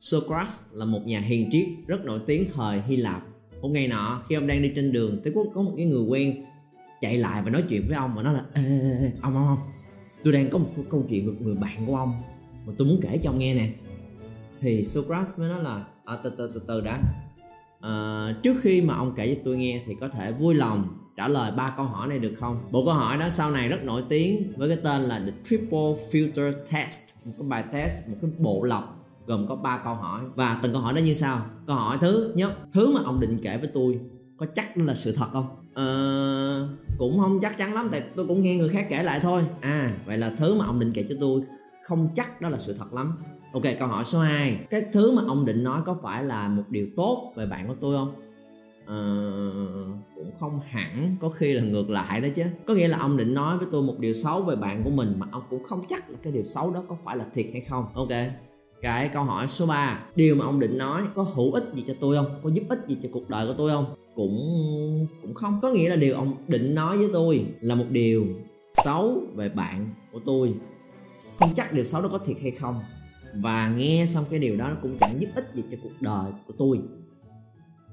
Socrates là một nhà hiền triết rất nổi tiếng thời Hy Lạp. Một ngày nọ khi ông đang đi trên đường tới có, có một cái người quen chạy lại và nói chuyện với ông và nói là ê, ê, ê ông ông ông tôi đang có một câu chuyện với người bạn của ông mà tôi muốn kể cho ông nghe nè. Thì Socrates mới nói là à, từ từ từ từ đã. À, trước khi mà ông kể cho tôi nghe thì có thể vui lòng trả lời ba câu hỏi này được không? Bộ câu hỏi đó sau này rất nổi tiếng với cái tên là the triple filter test một cái bài test một cái bộ lọc gồm có 3 câu hỏi. Và từng câu hỏi đó như sau. Câu hỏi thứ nhất thứ mà ông định kể với tôi có chắc nó là sự thật không? Ờ, cũng không chắc chắn lắm tại tôi cũng nghe người khác kể lại thôi. À vậy là thứ mà ông định kể cho tôi không chắc đó là sự thật lắm. Ok câu hỏi số 2 cái thứ mà ông định nói có phải là một điều tốt về bạn của tôi không? Ờ, cũng không hẳn có khi là ngược lại đó chứ. Có nghĩa là ông định nói với tôi một điều xấu về bạn của mình mà ông cũng không chắc là cái điều xấu đó có phải là thiệt hay không. Ok cái câu hỏi số 3 Điều mà ông định nói có hữu ích gì cho tôi không? Có giúp ích gì cho cuộc đời của tôi không? Cũng cũng không. Có nghĩa là điều ông định nói với tôi là một điều xấu về bạn của tôi. Không chắc điều xấu đó có thiệt hay không. Và nghe xong cái điều đó nó cũng chẳng giúp ích gì cho cuộc đời của tôi.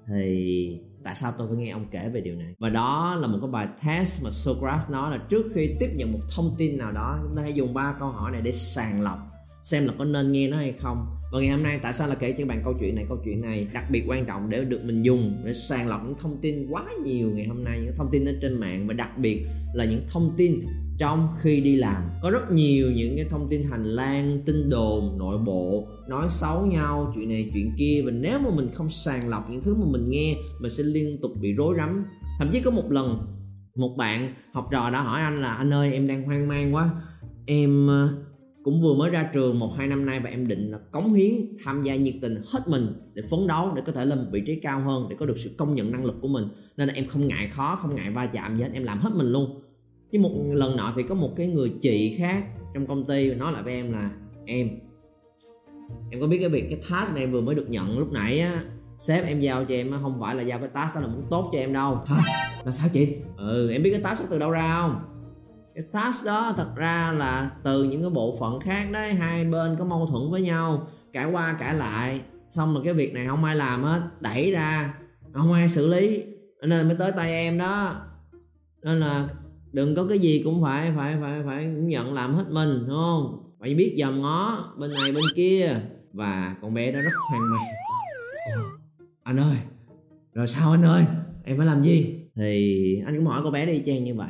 Thì tại sao tôi phải nghe ông kể về điều này? Và đó là một cái bài test mà Socrates nói là trước khi tiếp nhận một thông tin nào đó, chúng ta hãy dùng ba câu hỏi này để sàng lọc xem là có nên nghe nó hay không. Và ngày hôm nay tại sao là kể cho các bạn câu chuyện này? Câu chuyện này đặc biệt quan trọng để được mình dùng, để sàng lọc những thông tin quá nhiều ngày hôm nay. Những thông tin ở trên mạng và đặc biệt là những thông tin trong khi đi làm. Có rất nhiều những cái thông tin hành lang, tin đồn, nội bộ, nói xấu nhau, chuyện này, chuyện kia. Và nếu mà mình không sàng lọc những thứ mà mình nghe, mình sẽ liên tục bị rối rắm. Thậm chí có một lần, một bạn học trò đã hỏi anh là, anh ơi, em đang hoang mang quá. Em cũng vừa mới ra trường một, hai năm nay và em định là cống hiến, tham gia nhiệt tình hết mình để phấn đấu, để có thể lên một vị trí cao hơn, để có được sự công nhận năng lực của mình. Nên là em không ngại khó, không ngại va chạm gì hết, em làm hết mình luôn. Chứ một lần nọ thì có một cái người chị khác trong công ty nói lại với em là, em em có biết cái việc, cái task này em vừa mới được nhận lúc nãy á, sếp em giao cho em không phải là giao cái task đó là muốn tốt cho em đâu. Hả? Là sao chị? Ừ em biết cái task đó từ đâu ra không? Cái task đó thật ra là từ những cái bộ phận khác đấy, hai bên có mâu thuẫn với nhau cãi qua cãi lại. Xong rồi cái việc này không ai làm hết, đẩy ra, không ai xử lý. Nên mới tới tay em đó. Nên là đừng có cái gì cũng phải phải phải phải cũng nhận làm hết mình, đúng không? Phải biết dòm ngó bên này bên kia. Và con bé đó rất hoang mang. Anh ơi, rồi sao anh ơi? Em phải làm gì? Thì anh cũng hỏi cô bé đi chen như vậy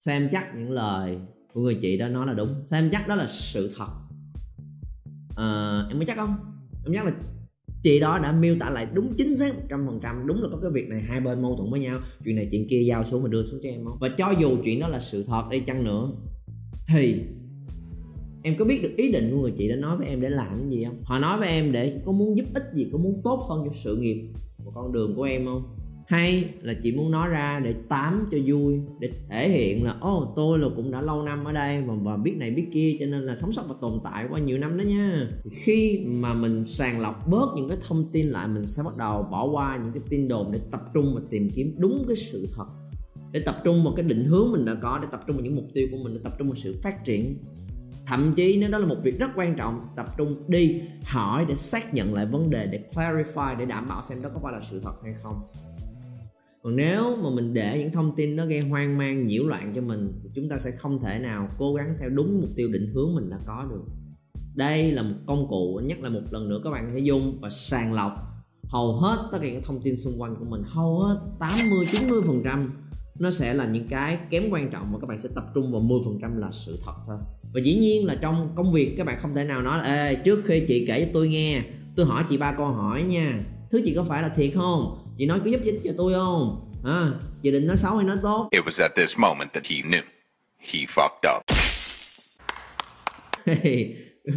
xem chắc những lời của người chị đó nói là đúng. Xem chắc đó là sự thật. À, em có chắc không? Em chắc là chị đó đã miêu tả lại đúng chính xác một trăm phần trăm. Đúng là có cái việc này hai bên mâu thuẫn với nhau. Chuyện này chuyện kia giao xuống mà đưa xuống cho em không? Và cho dù chuyện đó là sự thật đi chăng nữa thì em có biết được ý định của người chị đã nói với em để làm cái gì không? Họ nói với em để có muốn giúp ích gì có muốn tốt hơn cho sự nghiệp của con đường của em không? Hay là chị muốn nói ra để tám cho vui để thể hiện là ô oh, tôi là cũng đã lâu năm ở đây và, và biết này biết kia cho nên là sống sót và tồn tại qua nhiều năm đó nha. Khi mà mình sàng lọc bớt những cái thông tin lại mình sẽ bắt đầu bỏ qua những cái tin đồn để tập trung và tìm kiếm đúng cái sự thật. Để tập trung vào cái định hướng mình đã có để tập trung vào những mục tiêu của mình để tập trung vào sự phát triển. Thậm chí nếu đó là một việc rất quan trọng tập trung đi hỏi để xác nhận lại vấn đề để clarify để đảm bảo xem đó có phải là sự thật hay không còn nếu mà mình để những thông tin nó gây hoang mang nhiễu loạn cho mình chúng ta sẽ không thể nào cố gắng theo đúng mục tiêu định hướng mình đã có được. Đây là một công cụ nhắc lại một lần nữa các bạn hãy dùng và sàng lọc hầu hết tất cả những thông tin xung quanh của mình hầu hết 80 90 phần trăm nó sẽ là những cái kém quan trọng mà các bạn sẽ tập trung vào 10 phần trăm là sự thật thôi. Và dĩ nhiên là trong công việc các bạn không thể nào nói là Ê, trước khi chị kể cho tôi nghe tôi hỏi chị ba câu hỏi nha. Thứ chị có phải là thiệt không? Chị nói có giúp ích cho tôi không? À, chị định nói xấu hay nói tốt? It was at this moment that he knew he fucked up.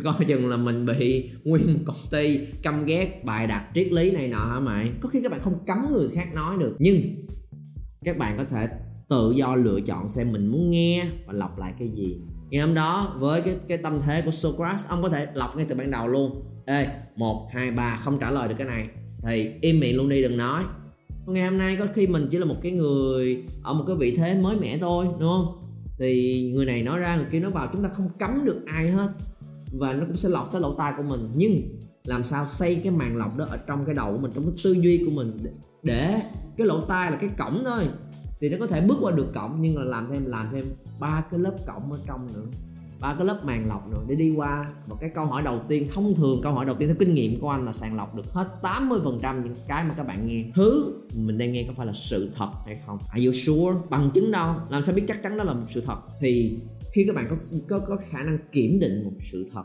coi chừng là mình bị nguyên một công ty căm ghét bài đặt triết lý này nọ hả mày? Có khi các bạn không cấm người khác nói được. Nhưng các bạn có thể tự do lựa chọn xem mình muốn nghe và lọc lại cái gì. Ngày hôm đó với cái cái tâm thế của Socrates ông có thể lọc ngay từ ban đầu luôn. Ê một hai ba không trả lời được cái này thì im miệng luôn đi, đừng nói. Ngày hôm nay có khi mình chỉ là một cái người ở một cái vị thế mới mẻ thôi, đúng không? Thì người này nói ra, người kia nói vào, chúng ta không cấm được ai hết. Và nó cũng sẽ lọt tới lỗ tai của mình. Nhưng làm sao xây cái màn lọc đó ở trong cái đầu của mình, trong cái tư duy của mình để cái lỗ tai là cái cổng thôi. Thì nó có thể bước qua được cổng, nhưng là làm thêm làm thêm ba cái lớp cổng ở trong nữa ba cái lớp màng lọc nữa để đi qua. Một cái câu hỏi đầu tiên, thông thường câu hỏi đầu tiên theo kinh nghiệm của anh là sàng lọc được hết 80% những cái mà các bạn nghe. Thứ mình đang nghe có phải là sự thật hay không? Are you sure? Bằng chứng đâu? Làm sao biết chắc chắn đó là một sự thật? Thì khi các bạn có có có khả năng kiểm định một sự thật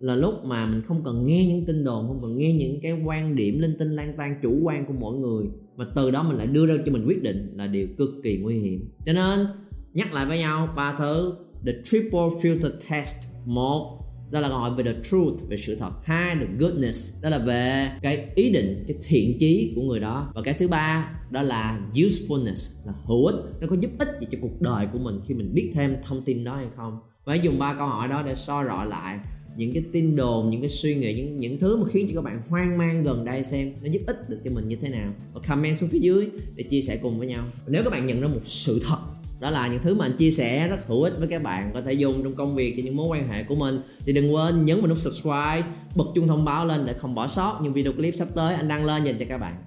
là lúc mà mình không cần nghe những tin đồn, không cần nghe những cái quan điểm linh tinh lan tan chủ quan của mỗi người, mà từ đó mình lại đưa ra cho mình quyết định là điều cực kỳ nguy hiểm. Cho nên, nhắc lại với nhau ba thứ the triple filter test một. Đó là câu hỏi về the truth, về sự thật. Hai, the goodness. Đó là về cái ý định, cái thiện chí của người đó. Và cái thứ ba, đó là usefulness, là hữu ích. Nó có giúp ích gì cho cuộc đời của mình khi mình biết thêm thông tin đó hay không? Và hãy dùng ba câu hỏi đó để so rõ lại những cái tin đồn, những cái suy nghĩ, những những thứ mà khiến cho các bạn hoang mang gần đây xem nó giúp ích được cho mình như thế nào. Và comment xuống phía dưới để chia sẻ cùng với nhau. Nếu các bạn nhận ra một sự thật đó là những thứ mà anh chia sẻ rất hữu ích với các bạn có thể dùng trong công việc và những mối quan hệ của mình. Thì đừng quên nhấn vào nút subscribe, bật chuông thông báo lên để không bỏ sót những video clip sắp tới anh đăng lên dành cho các bạn.